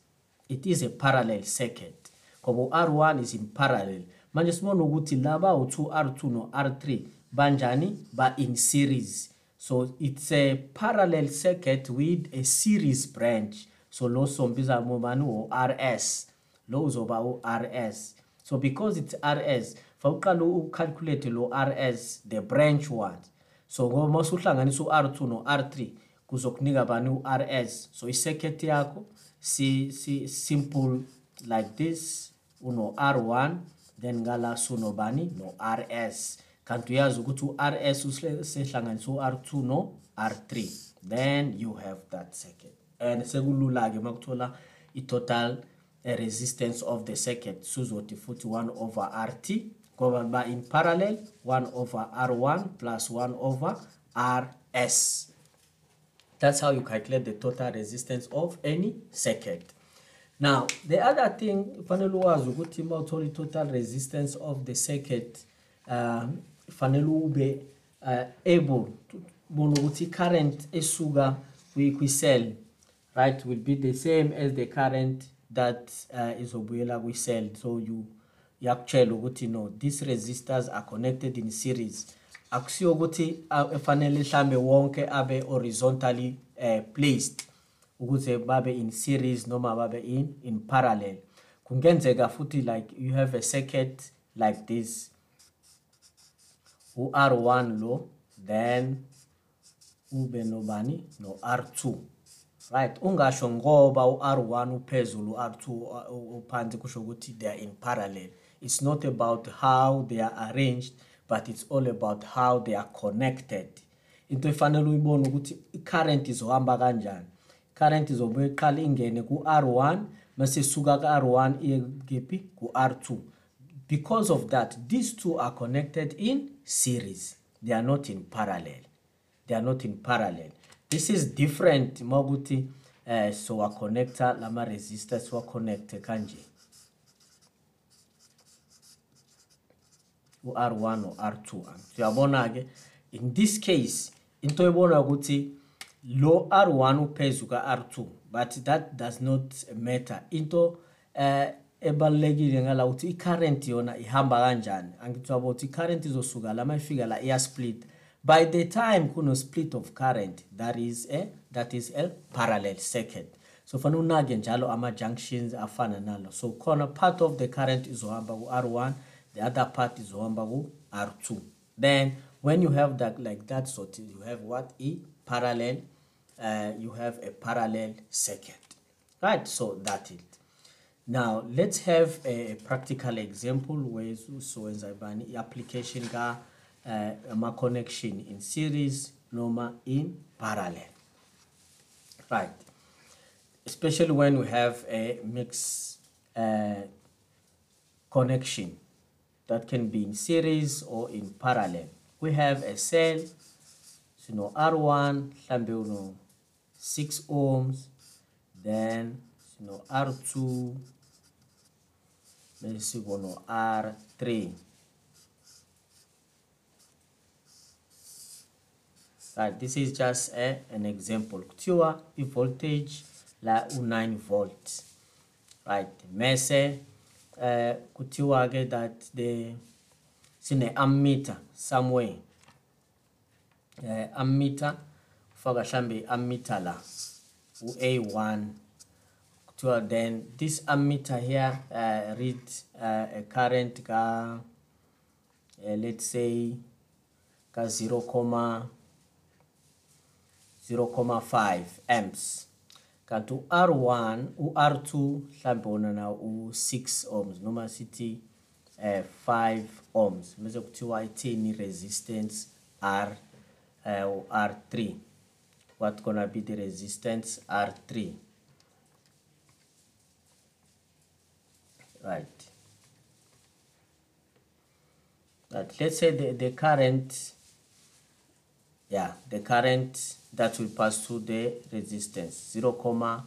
It is a parallel circuit. Ngoba u-r1 is in parallel. Manje sibona ukuthi laba u-2 r2 no-r3 banjani? Ba-in series. So it's a parallel circuit with a series branch. So lo sombiza mobani u-rs lo uzoba u-rs so because it's rs fawuqala ucalculate lo rs the branch one. So ngoba usuhlanganisa u-r2 no-r3 kuzokunika bani u-rs so i-circuit yakho si, si simple like this uno-r1 then ngala sunobani no-rs kanti uyazi ukuthi u-rs usehlanganisa u-r2 no-r3 then you have that circuit. And sekulula-ke uma kuthola i-total resistance of the circuit suzothi futhi 1 over rt ngoba ba in parallel 1 over r1 plus 1 over rs that's how you calculate the total resistance of any circuit. Now the other thing fanele wazi ukuthi uma uthola i-total resistance of the circuit um fanele ube uh, able bona ukuthi i-current esuka kwi-cell right will be the same as the current that uh, izobuyela kwi-cell. So you yakutshela ukuthi no these resistors are connected in series akusiyo ukuthi efanele mhlambe wonke abe horizontally uh, placed ukuze babe in series noma babe in in parallel. Kungenzeka futhi like you have a circuit like this. U-r1 lo then ube nobani? No-r2 right ungasho ngoba u-r1 uphezulu u-r2 uphansi kusho ukuthi they are in parallel. It's not about how they are arranged but it's all about how they are connected. Into efanele uyibone ukuthi i-current izohamba kanjani. Current izobuye iqala ingene ku-r1 mase isuka ku-r1 iye kephi? Ku-r2 because of that these two are connected in series. They are not in parallel. They are not in parallel. This is different uma ukuthi uh, so waconnecta lama-resistors waconnecte kanje u-r1 no-r2 siyabona-ke in this case into ebona ukuthi lo r1 uphezu ka-r2 but that does not matter. Into uh, ebalulekile ngala ukuthi i-current yona ihamba kanjani. Angithi wabo ukuthi i-current izosuka la mayifika la iya-split. By the time kuno split of current that is a that is a parallel circuit. So fanele unake njalo ama-junctions afana nalo. So khona part of the current izohamba ku-r1 the other part izohamba ku-r2 then when you have that like that sort you have what? E parallel uh, you have a parallel circuit. Right? So that it. Now let's have a practical example where so ibani application ka uh, connection in series noma in parallel. Right. Especially when we have a mixed uh, connection that can be in series or in parallel. We have a cell so no r1 mhlambe uno 6 ohms then no r2 bese sikono r3 right this is just a, an example. Kuthiwa i-voltage la u-9 volt. Right mese uh, kuthiwa ke that the sine ammeter somewhere. Uh, ammeter kufaka mhlambe ammeter la u-a1 kuthiwa then this ammeter here uh, read uh, a current ka uh, let's say ka 0, 0.5 amps kanti u-r1 u-r2 mhlambe wona na u-6 ohms noma sithi uh, 5 ohms bese kuthiwa ithini resistance r uh, r3 what gonna be the resistance r3 right. But let's say the, the current yeah the current that will pass through the resistance. 0 comma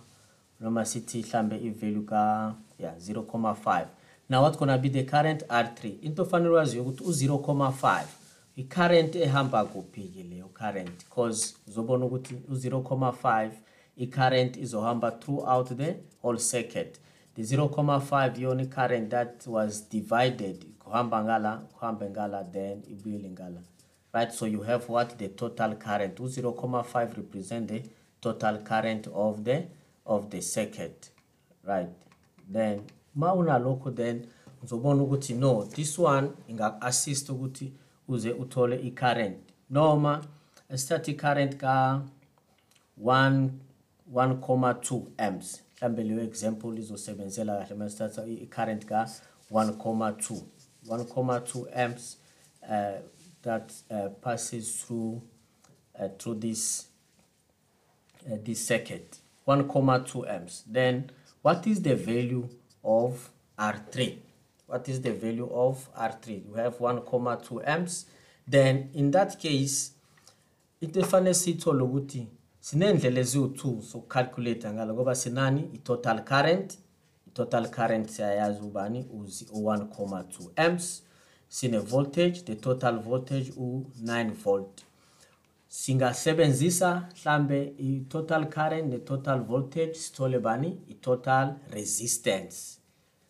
noma sithi mhlambe i-value ka yeah 0.5 now what gonna be the current r3 into fanele waziyo ukuthi u-0.5 i-current ehamba kuphi-ke leyo current? Because uzobona ukuthi u-0.5 i-current izohamba throughout the whole circuit. The 0.5 yona i-current that was divided kuhamba ngala kuhambe ngala then ibuyele ngala right so you have what? The total current. U-0.5 represent the total current of the of the circuit. Right. Then ma unalokho then uzobona ukuthi no this one ingaku-assist ukuthi uze uthole i-current. Noma esithathe i-current ka 1 1,2 amps. Mhlambe leyo example izosebenzela kahle masithatha i-current ka 1,2 1,2 amps uh, that uh, passes through uh, through this uh, this circuit. 1,2 amps. Then what is the value of R3 what is the value of R3 we have 1,2 amps. Then in that case into efanele siyithole ukuthi sinendlela eziwu-2 sokucalculate ngalo ngoba sinani? I-total current. I-total current siyayazi ubani? U-1,2 amps sine-voltage the total voltage u-9 volt. Singasebenzisa mhlambe i-total current ne-total voltage sithole bani? I-total resistance.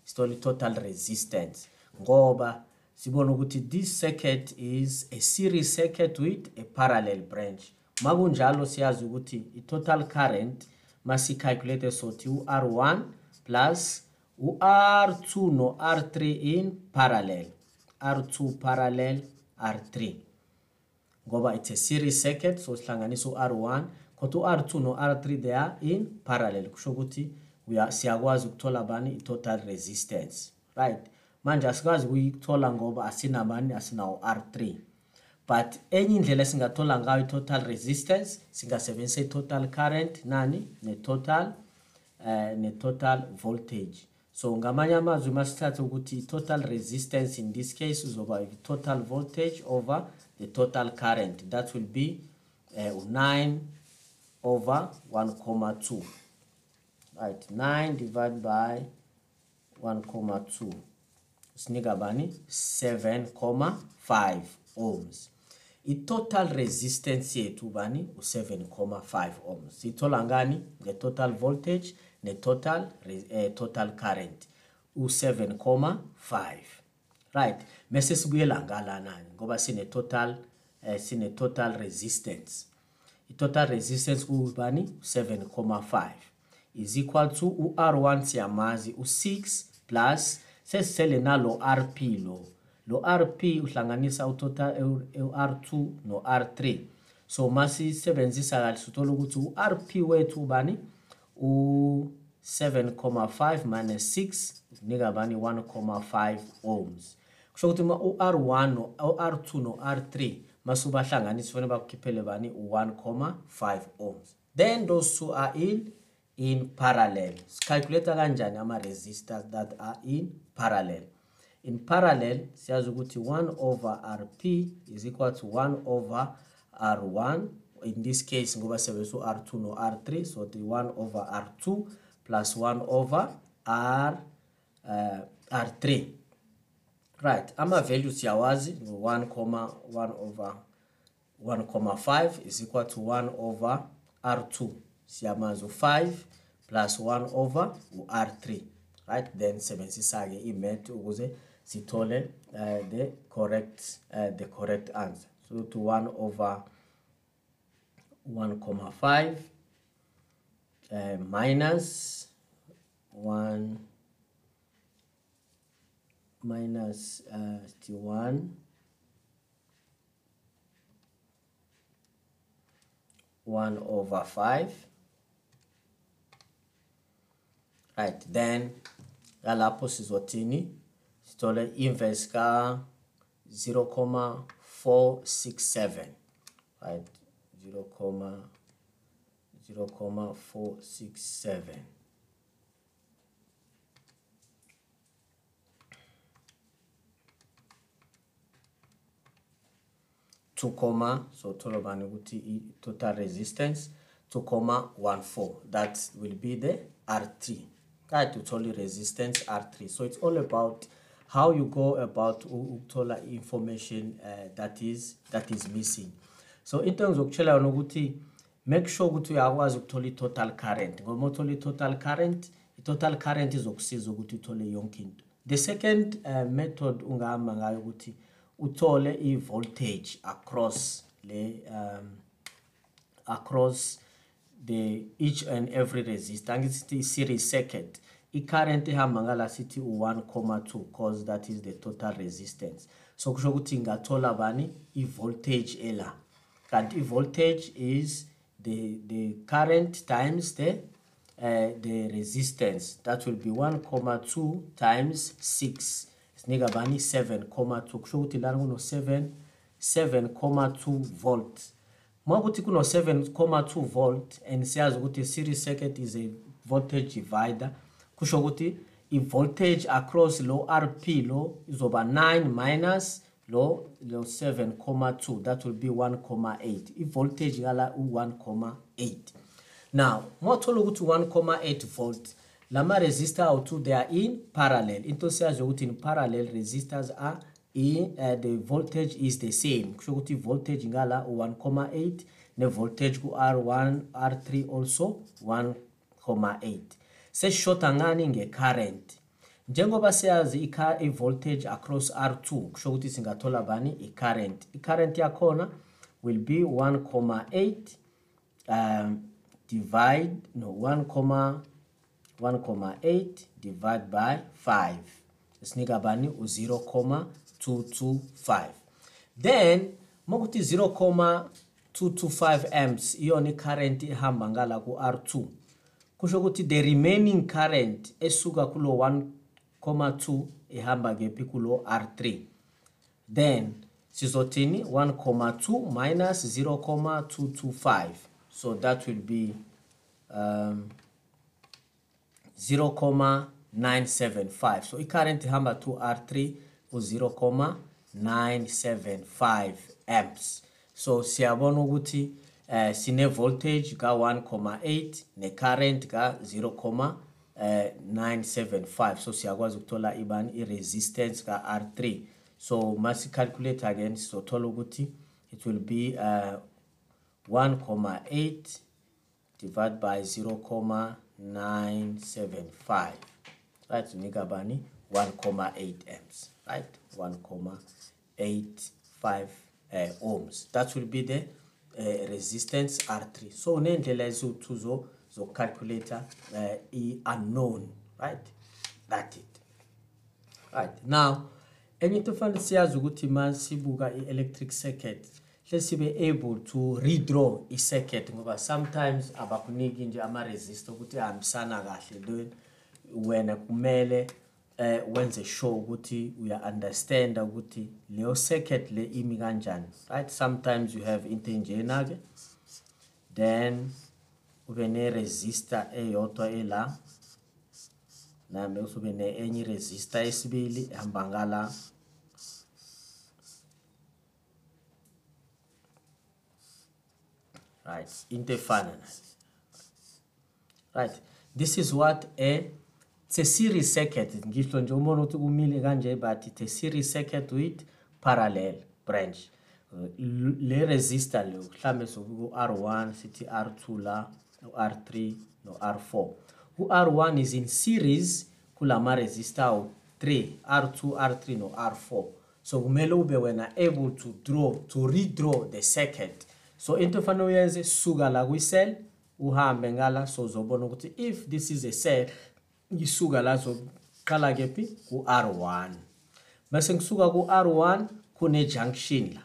Sithole i-total resistance. Ngoba sibona ukuthi this circuit is a series circuit with a parallel branch. Makunjalo siyazi ukuthi i-total current masicalculate sothi u-r1 plus u-r2 no-r3 in parallel. R2 parallel r3 ngoba it's a series circuit so sihlanganisa u-r1 kodwa u-r2 no-r3 they are in parallel. Kusho ukuthi siyakwazi ukuthola bani i-total resistance. Right. Manje asikwazi ukuyithola ngoba asinabani asinawo R3 but enye indlela esingathola ngayo i-total resistance singasebenzisa i-total current nani? Ne-total uh, ne-total voltage. So ngamanye amazwi masithatha ukuthi i-total resistance in this case uzoba i-total voltage over the total current. That will be uh, 9 over 1,2 right 9 divided by 1,2 sinika bani? 7,5 ohms. I-total resistance yethu bani? U-7,5 ohms. Siyithola ngani? Nge-total voltage ne-total eh, total current u-7,5 right. Mese sikuyela ngalanani ngoba sine-total eh, sine-total resistance. I-total resistance kubani 7,5 is equal to u-r1 siyamazi u-6 plus sesisele nalo rp lo. Lo rp uhlanganisa utotal u-r2 no-r3 so masisebenzisa kahle sithola ukuthi u-rp wethu ubani u-7,5 minus 6 unika bani 1,5 ohms. Kusho ukuthi u-r1 u-r2 no-r3 masubahlanganisa kufanele bakukhiphele bani? u-1,5 ohms. Then those two are in in parallel. Sicalculate kanjani ama-resistors that are in parallel? In parallel siyazi ukuthi 1 over rp is equal to 1 over r1 in this case ngoba sebenzisa u-r2 no-r3 so the 1 over r2 plus 1 over r uh, r3 right ama-value siyawazi 1 1 over 1,5 is equal to 1 over r2 siyamazi u-5 plus 1 over u-r3 right then sebenzisa-ke i-mat ukuze sithole uh, the correct uh, the correct answer. So to 1 over 1,5 uh, minus 1 minus uh, still 1 1 over 5 right then yalapho sizothini sithole inverse ka 0,467 right 0,0,467 2 comma so thola bani ukuthi i-total resistance 2,14 that will be the R3 kade uthole i-resistance R3 so it's all about how you go about ukuthola information uh, that is that is missing so into engizokutshela yona ukuthi make sure ukuthi uyakwazi ukuthola i-total current ngoba uthola i-total current i-total current izokusiza ukuthi uthole yonke into. The second uh, method ungahamba ngayo ukuthi uthole i-voltage across le um, across the each and every resistor. Angithi i-series circuit. I-current ehamba ngala sithi u-1,2 cause that is the total resistance. So kusho ukuthi ngathola bani? I-voltage ela. Kanti i-voltage is the, the current times the uh, the resistance. That will be 1,2 times 6 sinika bani 7,2 kusho ukuthi lana kuno 7 7,2 volt. Uma kuthi kuno 7,2 volt and siyazi ukuthi series circuit is a voltage divider kusho ukuthi i-voltage across low rp lo izoba 9 minus low low 7 that will be 18 comma 8 if voltage yala u 1 8 now mwathola ukuthi 1 comma volt lama resistor awu two they are in parallel. Into siyazi ukuthi in parallel resistors are in uh, the voltage is the same. Kusho ukuthi voltage ngala u 1 comma voltage ku r1 r3 also 18 comma 8 sesishota ngani ngecurrent? Njengoba siyazi i-voltage across r2 kusho ukuthi singathola bani? I-current. I-current yakhona will be 1,8 um, divide no 1,1,8 divide by 5 isinika bani? U-0,225 then makuthi 0,225 amps iyona i-current ihamba ngala ku-r2 kusho ukuthi the remaining current esuka kulo 1,2 ihamba kephi kulo r3 then sizothini 1,2 minus 0,225 so that will be um, 0,975 so i-current ihamba to r3 u-0,975 amps. So siyabona ukuthi uh, sine voltage ka 1,8 ne current ka 0,975 so siyakwazi ukuthola ibani? I-resistance ka R3 so masi calculate again sizothola ukuthi it will be uh, 1,8 divided by 0, 0,975 right unika bani 1,8 amps. Right 1,85 uh, ohms. That will be the uh, resistance R3 so unendlela eziwu-2 zo zokucalculate uh, i-unknown right? That it. Right. Now enye into fanele siyazi ukuthi ma sibuka i-electric circuit hle sibe able to redraw i-circuit ngoba sometimes abakuniki nje ama-resistor ukuthi ahambisana kahle then wena kumele uh, wenze sure ukuthi uya-understanda ukuthi leyo circuit le imi kanjani right? Sometimes you have into enjena-ke then ube ne-resistor eyodwa ela nami ube ne-enye i-resistor esibili ehamba ngala. Right into efana nayo. Right this is what a it's a series circuit ngisho nje umbona ukuthi kumile kanje but it's a series circuit with parallel branch. L- le resistor le mhlambe soku R1 sithi R2 la. u-R3 no-R4 u-R1 is in series kulama resistor 3 R2 R3 no-R4 so kumele ube wena able to draw to redraw the circuit. So into efanele uyenze suka la kwi-cell uhambe ngala so uzobona ukuthi if this is a cell ngisuka la zoqala kephi? ku-R1 bese ngisuka ku-R1 kune junction la.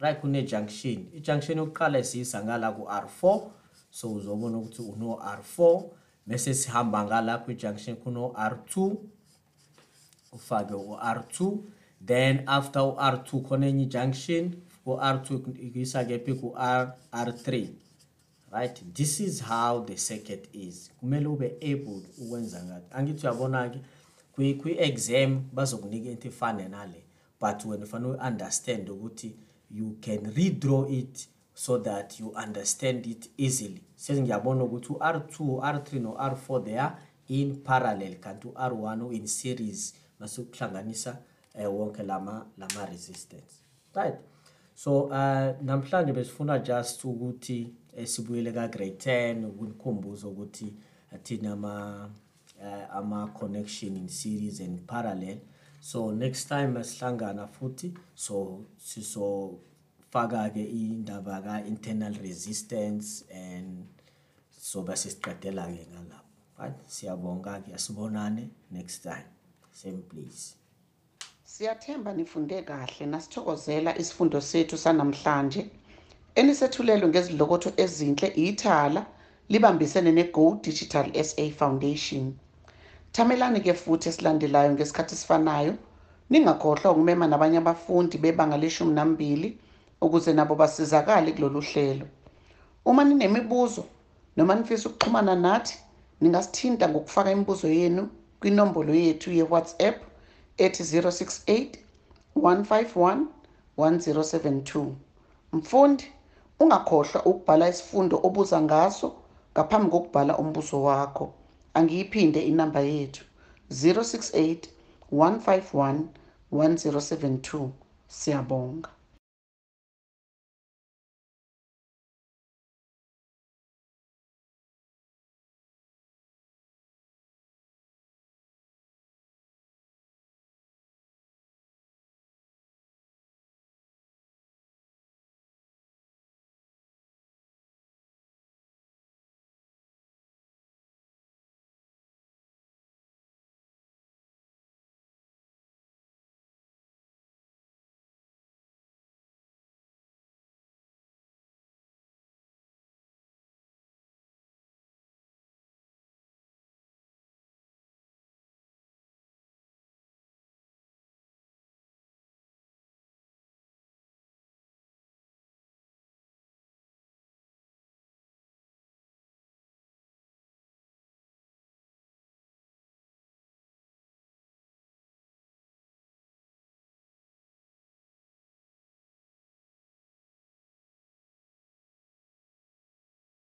Right kune junction. I-junction yokuqala isiyisa ngala ku-R4 so uzobona ukuthi uno R4 bese sihamba ngala kwi-junction kuno R2 ufake u-R2 then after u-R2 khona enye junction ku-R2 ikuyisa kephi ku-R R3 right? This is how the circuit is. Kumele ube able ukwenza ngathi. Angithi uyabona-ke kwi-exam bazokunika into efane nale. But wena fanele u-understand ukuthi you can redraw it so that you understand it easily. Sengiyabona ukuthi u-r2 u-r3 no-r4 they are in parallel kanti u-r1 u-in series masekuhlanganisa uh, wonke lama lama resistance. Right. So uh, namhlanje besifuna just ukuthi eh, sibuyele ka grade 10 ukunikhumbuza ukuthi athina ama uh, ama connection in series and parallel. So next time asihlangana futhi so sizofaka ke indaba ka internal resistance and so base siqedela ke ngalapho. But siyabonga-ke asibonane next time. Same place. Siyathemba nifunde kahle nasithokozela isifundo sethu sanamhlanje. Enisethulelwe ngezilokotho ezinhle ithala libambisene neGo Digital SA Foundation. Thamelani ke futhi esilandelayo ngesikhathi sifanayo ningakhohlwa ukumema nabanye abafundi bebanga leshumi nambili ukuze nabo basizakale kulolu hlelo. Uma ninemibuzo noma nifisa ukuxhumana nathi ningasithinta ngokufaka imibuzo yenu kwinombolo yethu ye-WhatsApp ethi 068 151 1072. Mfundi, ungakhohlwa ukubhala isifundo obuza ngaso ngaphambi kokubhala umbuzo wakho. Angiyiphinde inamba yethu 068 151 1072. Siyabonga.